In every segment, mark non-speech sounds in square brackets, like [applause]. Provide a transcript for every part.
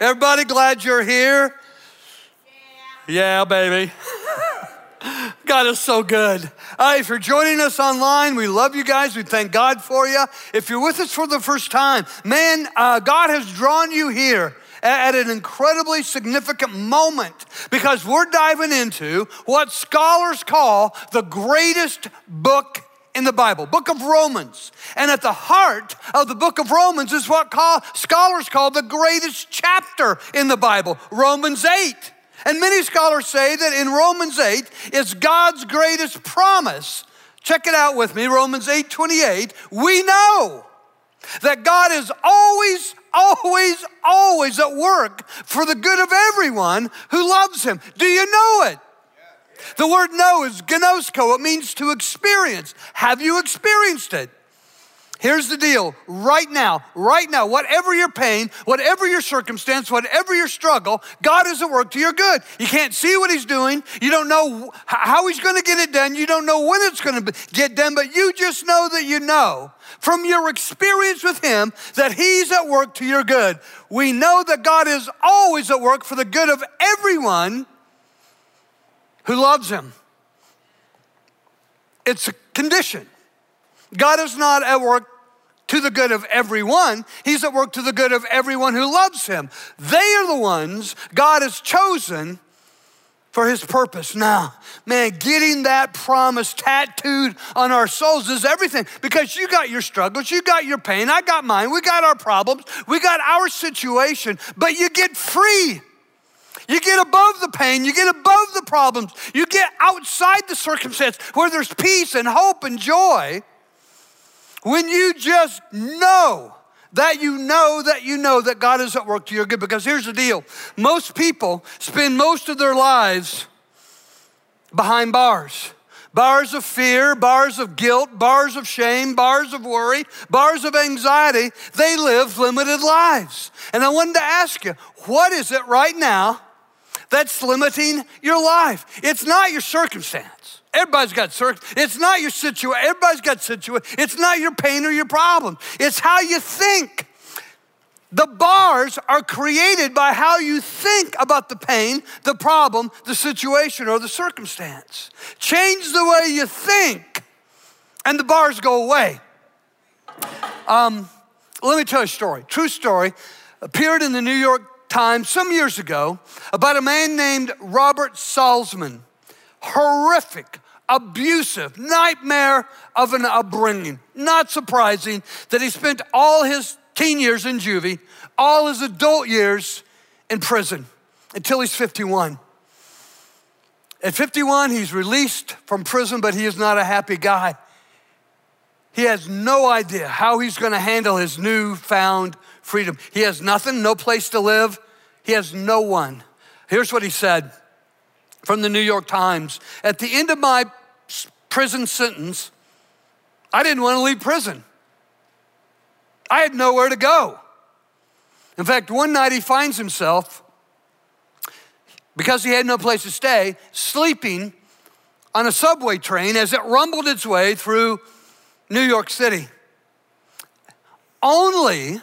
Everybody glad you're here? Yeah, yeah baby. [laughs] God is so good. Uh, if you're joining us online, we love you guys. We thank God for you. If you're with us for the first time, man, uh, God has drawn you here at an incredibly significant moment because we're diving into what scholars call the greatest book in the Bible, book of Romans. And at the heart of the book of Romans is what call, scholars call the greatest chapter in the Bible, Romans 8. And many scholars say that in Romans 8 is God's greatest promise. Check it out with me, Romans 8 28. We know that God is always, always, always at work for the good of everyone who loves Him. Do you know it? The word know is gnosko. It means to experience. Have you experienced it? Here's the deal right now, right now, whatever your pain, whatever your circumstance, whatever your struggle, God is at work to your good. You can't see what He's doing. You don't know how He's going to get it done. You don't know when it's going to get done, but you just know that you know from your experience with Him that He's at work to your good. We know that God is always at work for the good of everyone who loves him. It's a condition. God is not at work to the good of everyone, He's at work to the good of everyone who loves Him. They are the ones God has chosen for His purpose. Now, man, getting that promise tattooed on our souls is everything because you got your struggles, you got your pain, I got mine, we got our problems, we got our situation, but you get free. You get above the pain, you get above the problems, you get outside the circumstance where there's peace and hope and joy. When you just know that you know that you know that God is at work to your good. Because here's the deal most people spend most of their lives behind bars. Bars of fear, bars of guilt, bars of shame, bars of worry, bars of anxiety. They live limited lives. And I wanted to ask you, what is it right now that's limiting your life. It's not your circumstance. Everybody's got circumstance. It's not your situation. Everybody's got situation. It's not your pain or your problem. It's how you think. The bars are created by how you think about the pain, the problem, the situation, or the circumstance. Change the way you think, and the bars go away. Um, let me tell you a story. True story. Appeared in the New York time, some years ago, about a man named Robert Salzman. Horrific, abusive, nightmare of an upbringing. Not surprising that he spent all his teen years in juvie, all his adult years in prison until he's 51. At 51, he's released from prison, but he is not a happy guy. He has no idea how he's going to handle his newfound freedom. He has nothing, no place to live. He has no one. Here's what he said from the New York Times At the end of my prison sentence, I didn't want to leave prison. I had nowhere to go. In fact, one night he finds himself, because he had no place to stay, sleeping on a subway train as it rumbled its way through New York City. Only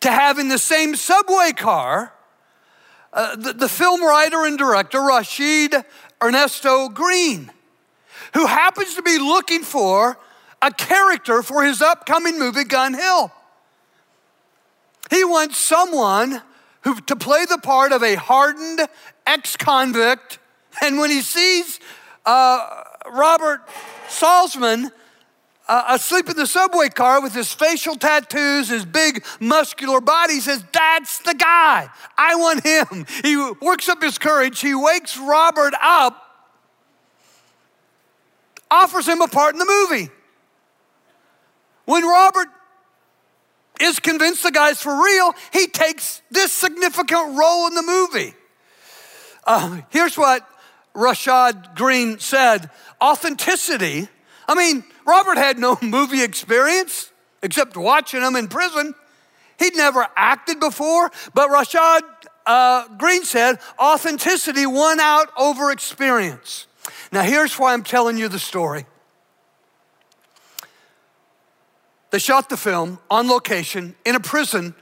to have in the same subway car uh, the, the film writer and director Rashaad Ernesto Green, who happens to be looking for a character for his upcoming movie Gun Hill. He wants someone who to play the part of a hardened ex-convict, and when he sees uh, Robert Salzman uh, asleep in the subway car with his facial tattoos, his big muscular body. He says, That's the guy. I want him. He works up his courage. He wakes Robert up, offers him a part in the movie. When Robert is convinced the guy's for real, he takes this significant role in the movie. Uh, here's what Rashaad Green said authenticity. I mean, Robert had no movie experience except watching them in prison. He'd never acted before, but Rashaad uh, Green said authenticity won out over experience. Now, here's why I'm telling you the story. They shot the film on location in a prison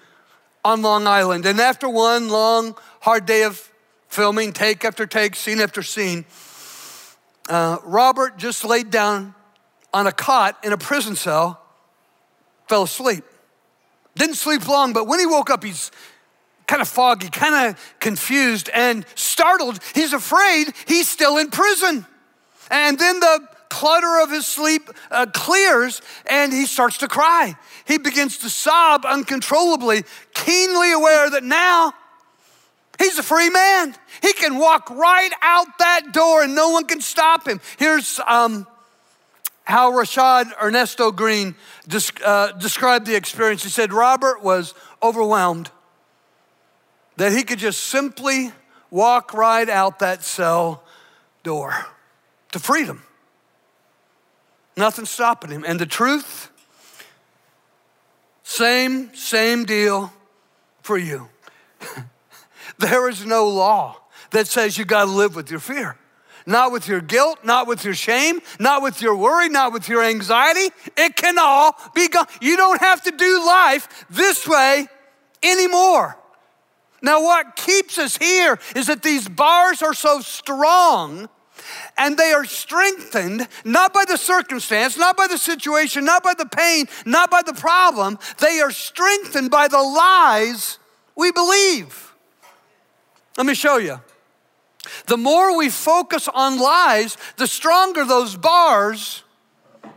on Long Island. And after one long, hard day of filming, take after take, scene after scene, uh, Robert just laid down on a cot in a prison cell, fell asleep. Didn't sleep long, but when he woke up, he's kind of foggy, kind of confused and startled. He's afraid he's still in prison. And then the clutter of his sleep uh, clears and he starts to cry. He begins to sob uncontrollably, keenly aware that now he's a free man. He can walk right out that door and no one can stop him. Here's um, how Rashaad Ernesto Green uh, described the experience. He said, Robert was overwhelmed that he could just simply walk right out that cell door to freedom. Nothing stopping him. And the truth, same, same deal for you. [laughs] there is no law that says you got to live with your fear. Not with your guilt, not with your shame, not with your worry, not with your anxiety. It can all be gone. You don't have to do life this way anymore. Now, what keeps us here is that these bars are so strong and they are strengthened not by the circumstance, not by the situation, not by the pain, not by the problem. They are strengthened by the lies we believe. Let me show you. The more we focus on lies, the stronger those bars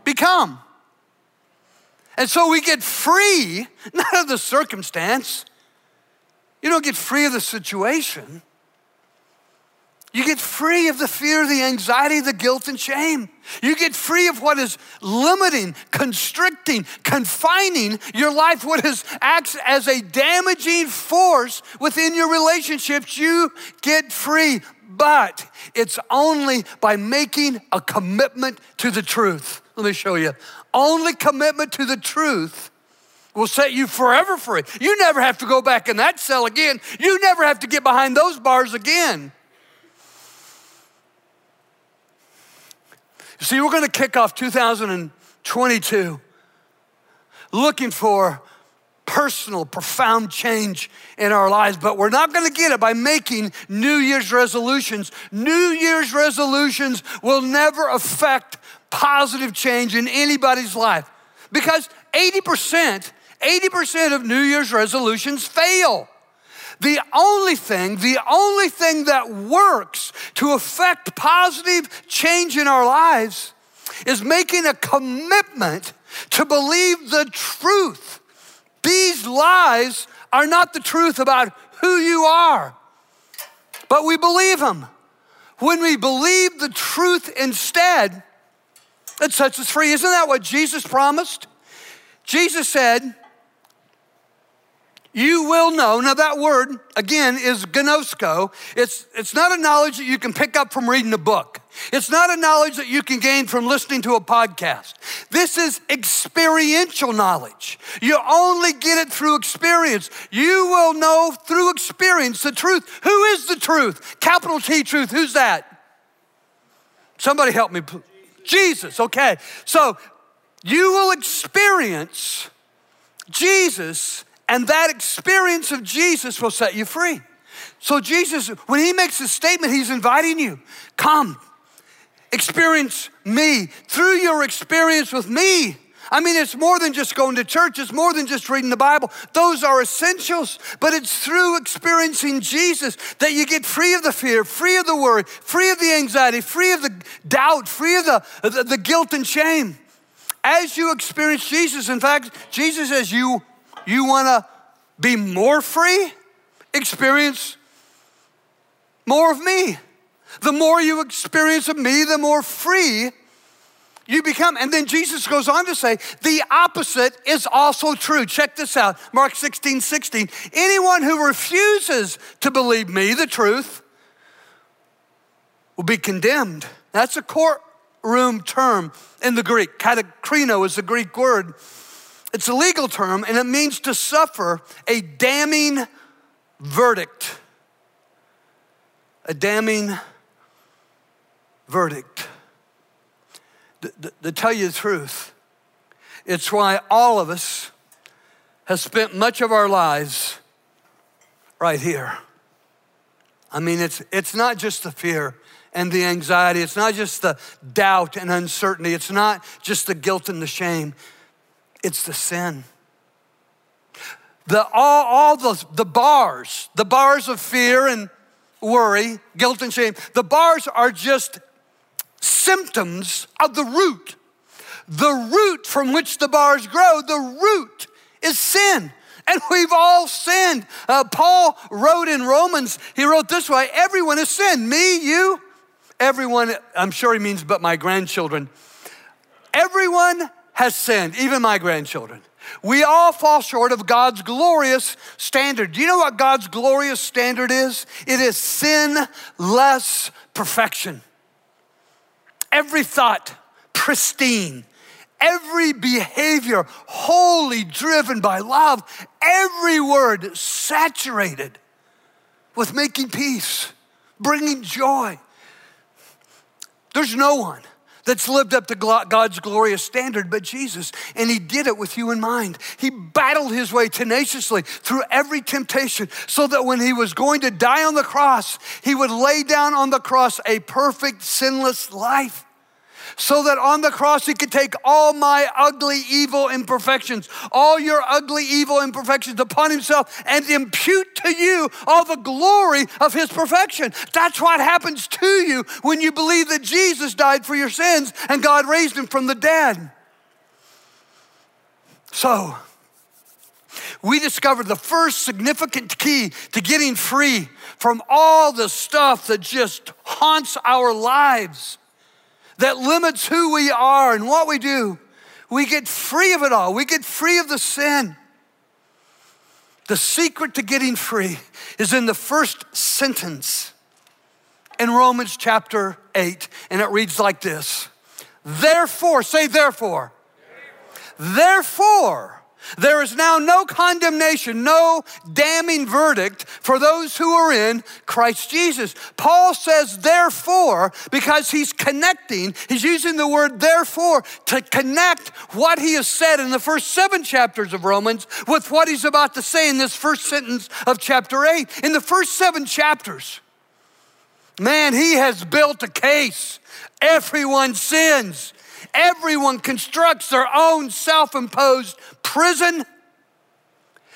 become. And so we get free, [laughs] not of the circumstance. You don't get free of the situation. You get free of the fear, the anxiety, the guilt, and shame. You get free of what is limiting, constricting, confining your life, what is acts as a damaging force within your relationships. You get free, but it's only by making a commitment to the truth. Let me show you. Only commitment to the truth will set you forever free. You never have to go back in that cell again. You never have to get behind those bars again. See, we're going to kick off 2022 looking for personal, profound change in our lives, but we're not going to get it by making New Year's resolutions. New Year's resolutions will never affect positive change in anybody's life because 80%, 80% of New Year's resolutions fail. The only thing, the only thing that works to affect positive change in our lives is making a commitment to believe the truth. These lies are not the truth about who you are, but we believe them. When we believe the truth instead, it sets us free. Isn't that what Jesus promised? Jesus said, you will know. Now, that word, again, is gnosko. It's, it's not a knowledge that you can pick up from reading a book. It's not a knowledge that you can gain from listening to a podcast. This is experiential knowledge. You only get it through experience. You will know through experience the truth. Who is the truth? Capital T truth. Who's that? Somebody help me. Jesus, okay. So you will experience Jesus and that experience of Jesus will set you free. So, Jesus, when He makes a statement, He's inviting you come, experience me through your experience with me. I mean, it's more than just going to church, it's more than just reading the Bible. Those are essentials, but it's through experiencing Jesus that you get free of the fear, free of the worry, free of the anxiety, free of the doubt, free of the, the, the guilt and shame. As you experience Jesus, in fact, Jesus says, You you want to be more free? Experience more of me. The more you experience of me, the more free you become. And then Jesus goes on to say, the opposite is also true. Check this out Mark 16, 16. Anyone who refuses to believe me, the truth, will be condemned. That's a courtroom term in the Greek. Katakrino is the Greek word. It's a legal term and it means to suffer a damning verdict. A damning verdict. To, tell you the truth, it's why all of us have spent much of our lives right here. I mean, it's, it's not just the fear and the anxiety, it's not just the doubt and uncertainty, it's not just the guilt and the shame, it's the sin. The, all all the, the bars, the bars of fear and worry, guilt and shame, the bars are just symptoms of the root. The root from which the bars grow, the root is sin. And we've all sinned. Uh, Paul wrote in Romans, he wrote this way everyone has sinned. Me, you, everyone, I'm sure he means but my grandchildren. Everyone has sinned, even my grandchildren. We all fall short of God's glorious standard. Do you know what God's glorious standard is? It is sinless perfection. Every thought, pristine. Every behavior, wholly driven by love. Every word, saturated with making peace, bringing joy. There's no one that's lived up to God's glorious standard, but Jesus. And he did it with you in mind. He battled his way tenaciously through every temptation so that when he was going to die on the cross, he would lay down on the cross a perfect, sinless life so that on the cross he could take all my ugly, evil imperfections, all your ugly, evil imperfections upon himself and impute to you all the glory of his perfection. That's what happens to you when you believe that Jesus died for your sins and God raised him from the dead. So, we discovered the first significant key to getting free from all the stuff that just haunts our lives that limits who we are and what we do. We get free of it all. We get free of the sin. The secret to getting free is in the first sentence in Romans chapter 8, and it reads like this Therefore, say therefore. Therefore, therefore there is now no condemnation, no damning verdict for those who are in Christ Jesus. Paul says, therefore, because he's connecting, he's using the word therefore to connect what he has said in the first seven chapters of Romans with what he's about to say in this first sentence of chapter eight. In the first seven chapters, man, he has built a case. Everyone sins. Everyone constructs their own self imposed prison.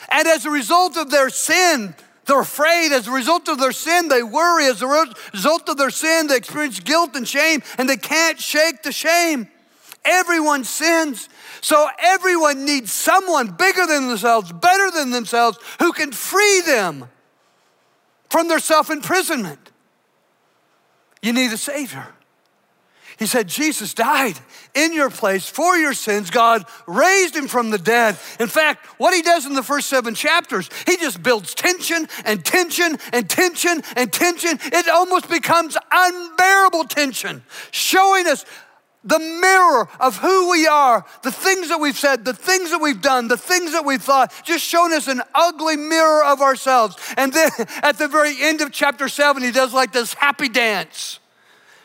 And as a result of their sin, they're afraid. As a result of their sin, they worry. As a result of their sin, they experience guilt and shame, and they can't shake the shame. Everyone sins. So everyone needs someone bigger than themselves, better than themselves, who can free them from their self imprisonment. You need a Savior. He said, Jesus died in your place for your sins. God raised him from the dead. In fact, what he does in the first seven chapters, he just builds tension and tension and tension and tension. It almost becomes unbearable tension, showing us the mirror of who we are, the things that we've said, the things that we've done, the things that we've thought, just showing us an ugly mirror of ourselves. And then [laughs] at the very end of chapter seven, he does like this happy dance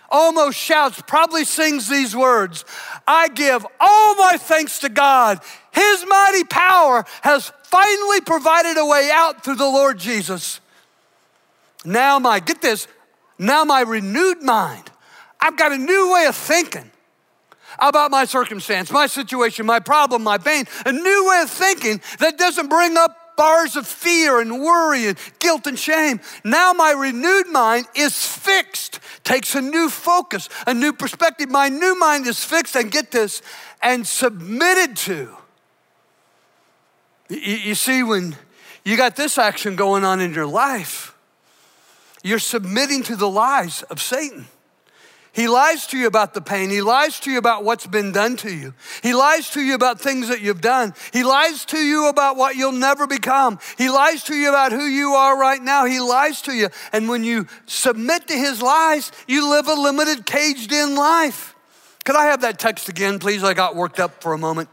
almost shouts, probably sings these words I give all my thanks to God. His mighty power has finally provided a way out through the Lord Jesus. Now, my, get this, now my renewed mind, I've got a new way of thinking about my circumstance, my situation, my problem, my pain, a new way of thinking that doesn't bring up bars of fear and worry and guilt and shame. Now my renewed mind is fixed, takes a new focus, a new perspective. My new mind is fixed, and get this, and submitted to. You, see, when you got this action going on in your life, you're submitting to the lies of Satan. He lies to you about the pain. He lies to you about what's been done to you. He lies to you about things that you've done. He lies to you about what you'll never become. He lies to you about who you are right now. He lies to you. And when you submit to his lies, you live a limited, caged in life. Could I have that text again, please? I got worked up for a moment.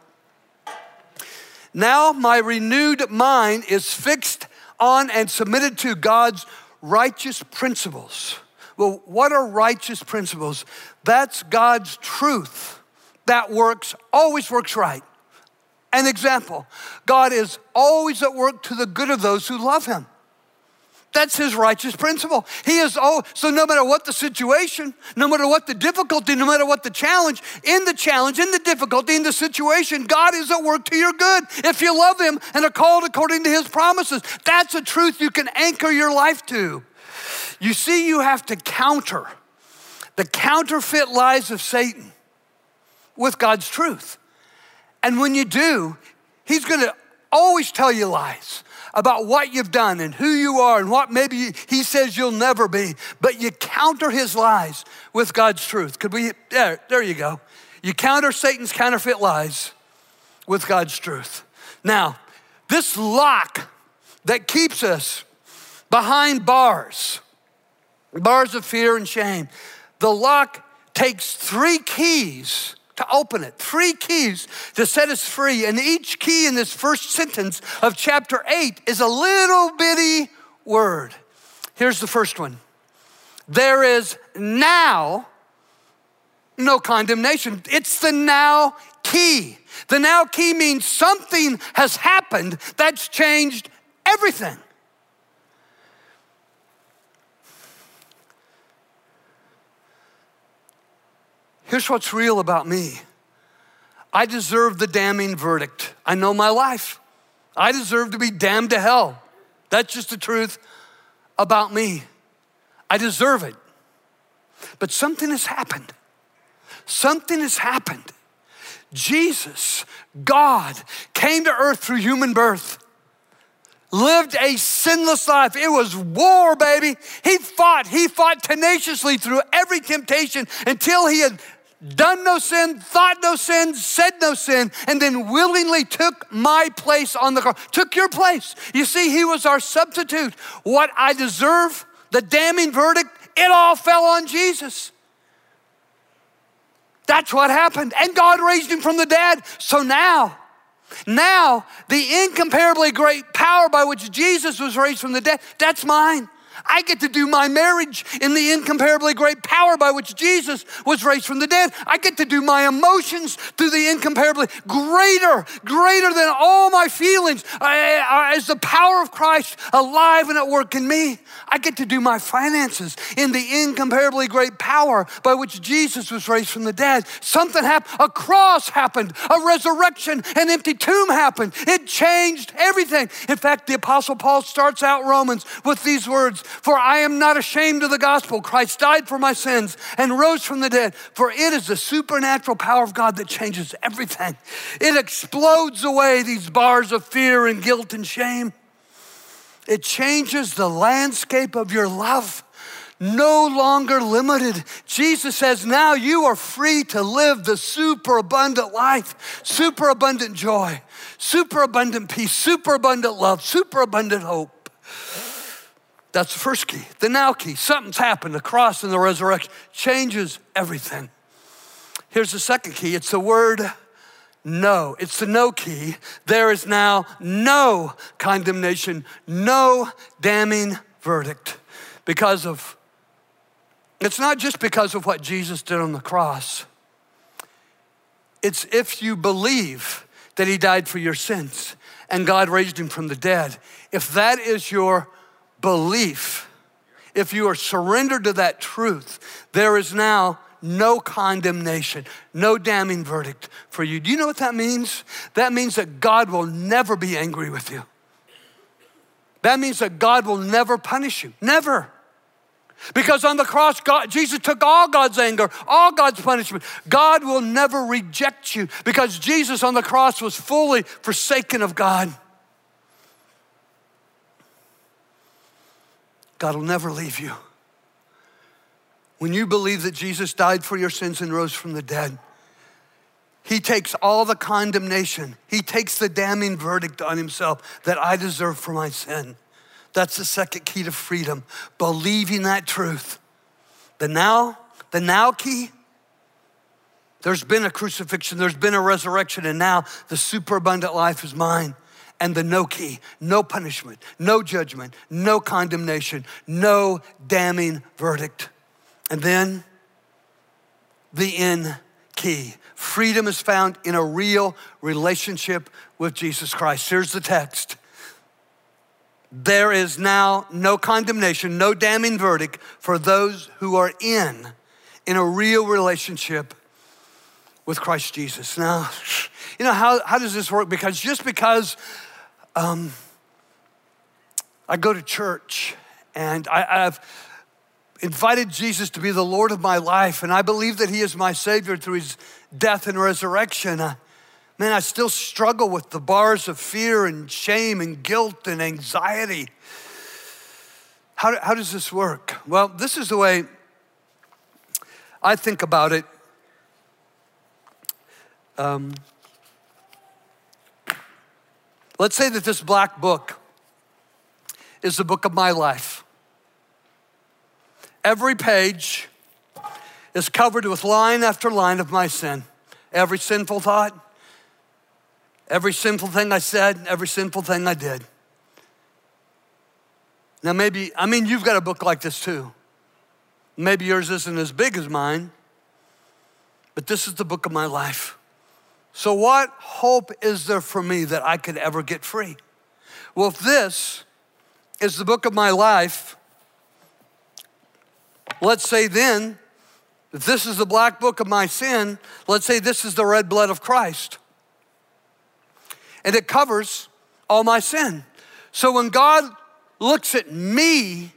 Now my renewed mind is fixed on and submitted to God's righteous principles. Well, what are righteous principles? That's God's truth that works, always works right. An example God is always at work to the good of those who love Him. That's his righteous principle. He is oh, so no matter what the situation, no matter what the difficulty, no matter what the challenge, in the challenge, in the difficulty, in the situation, God is at work to your good. If you love him and are called according to his promises, that's a truth you can anchor your life to. You see, you have to counter the counterfeit lies of Satan with God's truth. And when you do, he's gonna always tell you lies about what you've done and who you are and what maybe he says you'll never be, but you counter his lies with God's truth. Could we? There, there you go. You counter Satan's counterfeit lies with God's truth. Now, this lock that keeps us behind bars, bars of fear and shame, the lock takes three keys to open it. Three keys to set us free. And each key in this first sentence of chapter 8 is a little bitty word. Here's the first one there is now no condemnation. It's the now key. The now key means something has happened that's changed everything. Here's what's real about me I deserve the damning verdict. I know my life. I deserve to be damned to hell. That's just the truth about me. I deserve it. But something has happened. Something has happened. Jesus, God, came to earth through human birth lived a sinless life. It was war, baby. He fought. He fought tenaciously through every temptation until he had done no sin, thought no sin, said no sin, and then willingly took my place on the cross, took your place. You see, he was our substitute. What I deserve, the damning verdict, it all fell on Jesus. That's what happened. And God raised him from the dead. So now, now, the incomparably great power by which Jesus was raised from the dead, that's mine. I get to do my marriage in the incomparably great power by which Jesus was raised from the dead. I get to do my emotions through the incomparably greater, greater than all my feelings uh, uh, as the power of Christ alive and at work in me. I get to do my finances in the incomparably great power by which Jesus was raised from the dead. Something happened, a cross happened, a resurrection, an empty tomb happened. It changed everything. In fact, the Apostle Paul starts out Romans with these words for I am not ashamed of the gospel. Christ died for my sins and rose from the dead. For it is the supernatural power of God that changes everything. It explodes away these bars of fear and guilt and shame. It changes the landscape of your love no longer limited. Jesus says, now you are free to live the super abundant life, super abundant joy, super abundant peace, super abundant love, super abundant hope. That's the first key. The now key. Something's happened. The cross and the resurrection changes everything. Here's the second key it's the word no. It's the no key. There is now no condemnation, no damning verdict because of, it's not just because of what Jesus did on the cross. It's if you believe that he died for your sins and God raised him from the dead. If that is your belief, if you are surrendered to that truth, there is now no condemnation, no damning verdict for you. Do you know what that means? That means that God will never be angry with you. That means that God will never punish you. Never. Because on the cross, God, Jesus took all God's anger, all God's punishment. God will never reject you because Jesus on the cross was fully forsaken of God. God will never leave you. When you believe that Jesus died for your sins and rose from the dead, he takes all the condemnation, he takes the damning verdict on himself that I deserve for my sin. That's the second key to freedom, believing that truth. The now, the now key, there's been a crucifixion, there's been a resurrection, and now the superabundant life is mine and the no key no punishment, no judgment, no condemnation, no damning verdict. And then the in key freedom is found in a real relationship with Jesus Christ. Here's the text there is now no condemnation, no damning verdict for those who are in in a real relationship with Christ Jesus. Now, you know, how, how does this work? Because just because um, I go to church and I, I've invited Jesus to be the Lord of my life, and I believe that He is my Savior through His death and resurrection. Uh, man, I still struggle with the bars of fear and shame and guilt and anxiety. How, how does this work? Well, this is the way I think about it. Um, let's say that this black book is the book of my life. Every page is covered with line after line of my sin. Every sinful thought, every sinful thing I said, every sinful thing I did. Now, maybe, I mean, you've got a book like this too. Maybe yours isn't as big as mine, but this is the book of my life. So, what hope is there for me that I could ever get free? Well, if this is the book of my life, let's say then, if this is the black book of my sin, let's say this is the red blood of Christ. And it covers all my sin. So when God looks at me,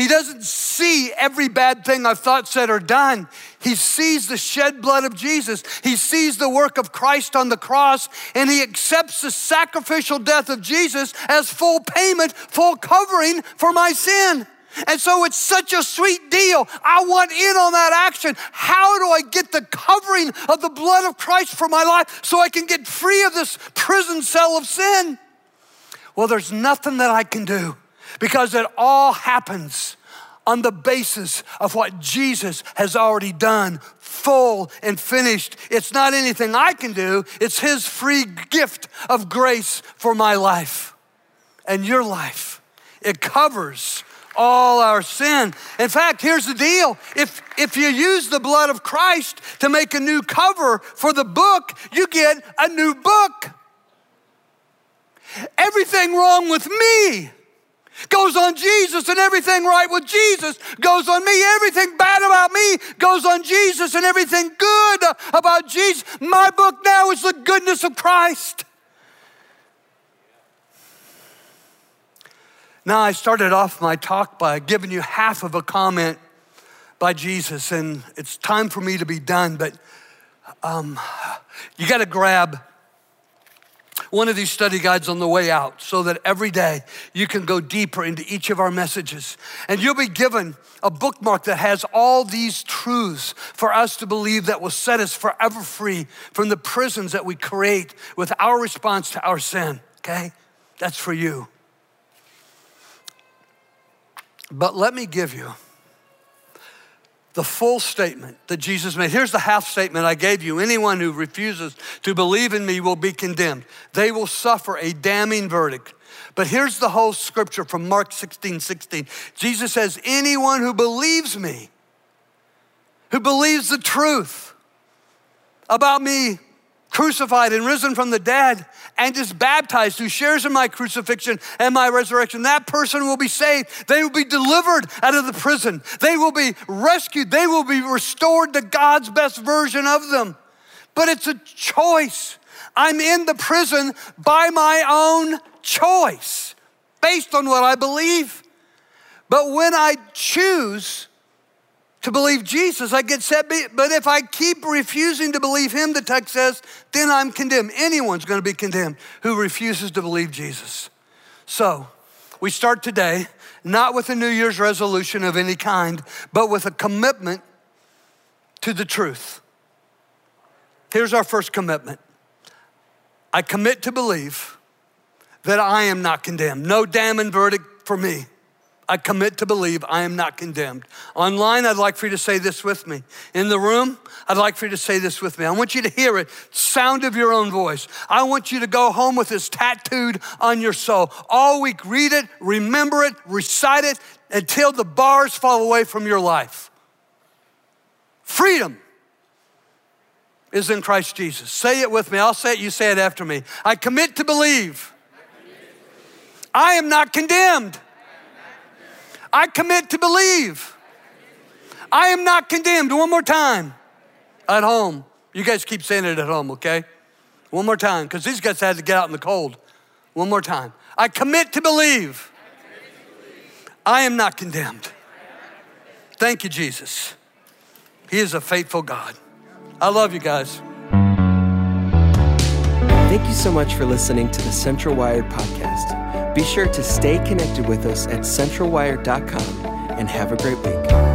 he doesn't see every bad thing I've thought, said, or done. He sees the shed blood of Jesus. He sees the work of Christ on the cross, and he accepts the sacrificial death of Jesus as full payment, full covering for my sin. And so it's such a sweet deal. I want in on that action. How do I get the covering of the blood of Christ for my life so I can get free of this prison cell of sin? Well, there's nothing that I can do because it all happens on the basis of what Jesus has already done, full and finished. It's not anything I can do, it's His free gift of grace for my life and your life. It covers all our sin. In fact, here's the deal if, if you use the blood of Christ to make a new cover for the book, you get a new book. Everything wrong with me goes on Jesus, and everything right with Jesus goes on me. Everything bad about me goes on Jesus, and everything good about Jesus. My book now is the goodness of Christ. Now, I started off my talk by giving you half of a comment by Jesus, and it's time for me to be done, but um, you got to grab one of these study guides on the way out so that every day you can go deeper into each of our messages. And you'll be given a bookmark that has all these truths for us to believe that will set us forever free from the prisons that we create with our response to our sin, okay? That's for you. But let me give you the full statement that Jesus made. Here's the half statement I gave you. Anyone who refuses to believe in me will be condemned. They will suffer a damning verdict. But here's the whole scripture from Mark 16 16. Jesus says, Anyone who believes me, who believes the truth about me crucified and risen from the dead and is baptized, who shares in my crucifixion and my resurrection, that person will be saved. They will be delivered out of the prison. They will be rescued. They will be restored to God's best version of them. But it's a choice. I'm in the prison by my own choice, based on what I believe. But when I choose to believe Jesus, I get set. But if I keep refusing to believe him, the text says, then I'm condemned. Anyone's going to be condemned who refuses to believe Jesus. So we start today not with a New Year's resolution of any kind, but with a commitment to the truth. Here's our first commitment I commit to believe that I am not condemned. No damning verdict for me. I commit to believe I am not condemned. Online, I'd like for you to say this with me. In the room, I'd like for you to say this with me. I want you to hear it, sound of your own voice. I want you to go home with this tattooed on your soul. All week, read it, remember it, recite it until the bars fall away from your life. Freedom is in Christ Jesus. Say it with me. I'll say it, you say it after me. I commit to believe I am not condemned. I commit to believe. I am not condemned. One more time. At home. You guys keep saying it at home, okay? One more time, because these guys had to get out in the cold. One more time. I commit to believe. I am not condemned. Thank you, Jesus. He is a faithful God. I love you guys. Thank you so much for listening to the Central Wired podcast. Be sure to stay connected with us at centralwire.com and have a great week.